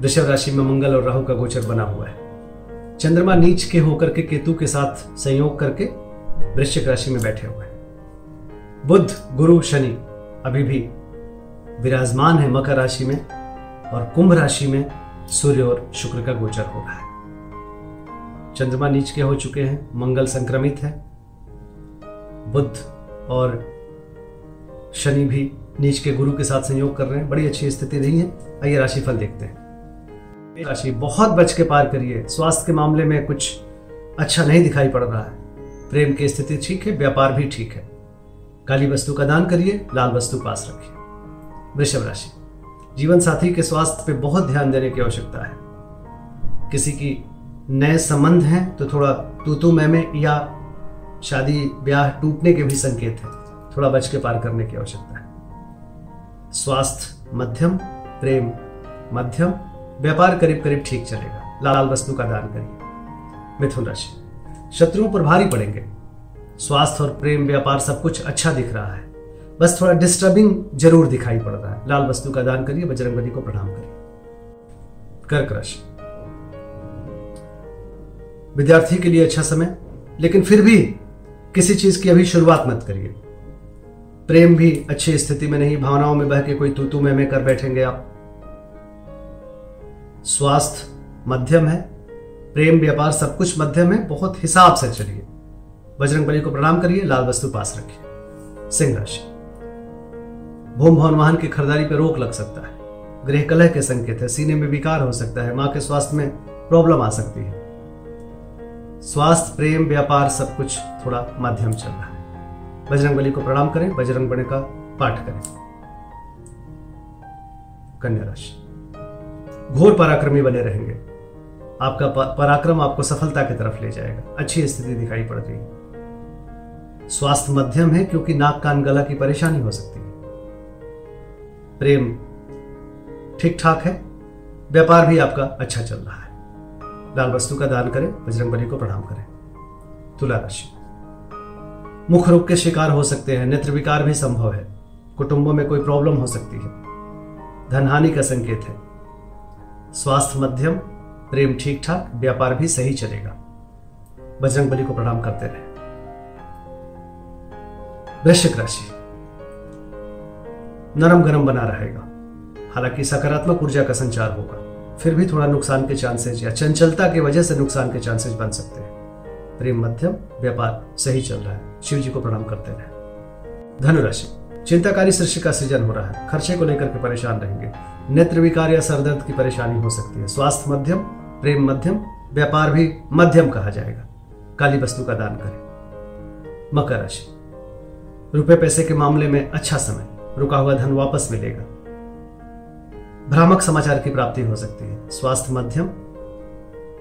वृषभ राशि में मंगल और राहु का गोचर बना हुआ है। चंद्रमा नीच के होकर के केतु के साथ संयोग करके वृश्चिक राशि में बैठे हुए हैं। बुद्ध गुरु, शनि अभी भी विराजमान है मकर राशि में और कुंभ राशि में सूर्य और शुक्र का गोचर हो रहा है। चंद्रमा नीच के हो चुके हैं, मंगल संक्रमित है। बुद्ध और शनि भी नीच के गुरु के साथ संयोग कर रहे हैं। बड़ी अच्छी स्थिति नहीं है। आइए राशिफल देखते हैं। राशि बहुत बच के पार करिए स्वास्थ्य के मामले में कुछ अच्छा नहीं दिखाई पड़ रहा है। प्रेम की स्थिति ठीक है, व्यापार भी ठीक है। काली वस्तु का दान करिए, लाल वस्तु पास रखिए। वृषभ राशि। जीवन साथी के स्वास्थ्य पे बहुत ध्यान देने की आवश्यकता है। किसी की नए संबंध हैं तो थोड़ा तू तू मैं या शादी ब्याह टूटने के भी संकेत है। थोड़ा बच के पार करने की आवश्यकता है। स्वास्थ्य मध्यम, प्रेम मध्यम व्यापार करीब करीब ठीक चलेगा। लाल वस्तु का दान करिए। मिथुन राशि शत्रुओं पर भारी पड़ेंगे। स्वास्थ्य और प्रेम व्यापार सब कुछ अच्छा दिख रहा है। बस थोड़ा डिस्टर्बिंग ज़रूर दिखाई पड़ रहा है। लाल वस्तु का दान करिए बजरंगबली को प्रणाम करिए। कर्क राशि विद्यार्थी के लिए अच्छा समय लेकिन फिर भी किसी चीज़ की अभी शुरुआत मत करिए। प्रेम भी अच्छी स्थिति में नहीं भावनाओं में बह के कोई तू तू में, में कर बैठेंगे आप। स्वास्थ्य, मध्यम है, प्रेम, व्यापार, सब कुछ मध्यम है, बहुत हिसाब से चलिए। बजरंग बली को प्रणाम करिए, लाल वस्तु पास रखिए। सिंह राशि। भूम भवन वाहन की खरीदारी पर रोक लग सकता है। गृह कलह के संकेत है, सीने में विकार हो सकता है, माँ के स्वास्थ्य में प्रॉब्लम आ सकती है। स्वास्थ्य, प्रेम, व्यापार, सब कुछ थोड़ा मध्यम चल रहा है। बजरंग बली को प्रणाम करें, बजरंग बने का पाठ करें। कन्या राशि। घोर पराक्रमी बने रहेंगे। आपका पराक्रम आपको सफलता की तरफ़ ले जाएगा। अच्छी स्थिति दिखाई पड़ रही है। स्वास्थ्य मध्यम है क्योंकि नाक कान गला की परेशानी हो सकती है। प्रेम ठीक ठाक है। व्यापार भी आपका अच्छा चल रहा है। लाल वस्तु का दान करें, बजरंग बली को प्रणाम करें। तुला राशि। मुख रोग के शिकार हो सकते हैं, नेत्र विकार भी संभव है। कुटुंबों में कोई प्रॉब्लम हो सकती है। धनहानि का संकेत है। स्वास्थ्य मध्यम, प्रेम ठीक ठाक व्यापार भी सही चलेगा। बजरंग बली को प्रणाम करते रहे। वृश्चिक राशि। नरम गरम बना रहेगा। हालाँकि सकारात्मक ऊर्जा का संचार होगा। फिर भी थोड़ा नुकसान के चांसेस या चंचलता की वजह से नुकसान के चांसेस बन सकते हैं। प्रेम मध्यम, व्यापार सही चल रहा है। शिव जी को प्रणाम करते रहे। धनुराशि। चिंताकारी सृष्टि का सृजन हो रहा है। खर्चे को लेकर के परेशान रहेंगे। नेत्र विकार या सरदर्द की परेशानी हो सकती है। स्वास्थ्य मध्यम, प्रेम मध्यम, व्यापार भी मध्यम कहा जाएगा। काली वस्तु का दान करें। मकर राशि। रुपए पैसे के मामले में अच्छा समय। रुका हुआ धन वापस मिलेगा। भ्रामक समाचार की प्राप्ति हो सकती है। स्वास्थ्य मध्यम,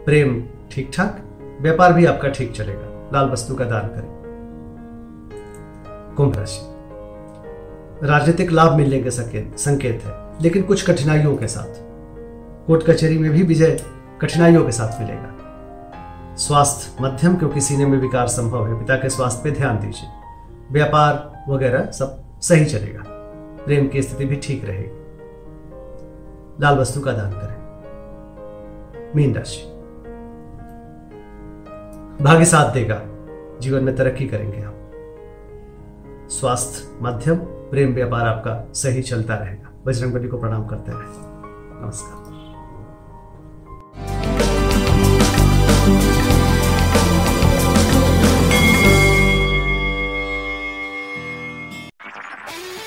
प्रेम ठीक ठाक व्यापार भी आपका ठीक चलेगा। लाल वस्तु का दान करें। कुंभ राशि। राजनीतिक लाभ मिलने के संकेत है। लेकिन कुछ कठिनाइयों के साथ। कोर्ट कचहरी में भी विजय कठिनाइयों के साथ मिलेगा। स्वास्थ्य मध्यम, क्योंकि सीने में विकार संभव है। पिता के स्वास्थ्य पे ध्यान दीजिए। व्यापार वगैरह सब सही चलेगा। प्रेम की स्थिति भी ठीक रहेगी। लाल वस्तु का दान करें। मीन राशि। भाग्य साथ देगा। जीवन में तरक्की करेंगे आप स्वास्थ्य मध्यम प्रेम व्यापार आपका सही चलता रहेगा। बजरंग बली को प्रणाम करते रहे। नमस्कार।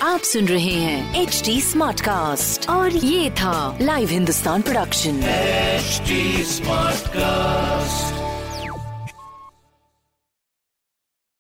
आप सुन रहे हैं एच डी स्मार्ट कास्ट और ये था live Hindustan production HD smart Smartcast.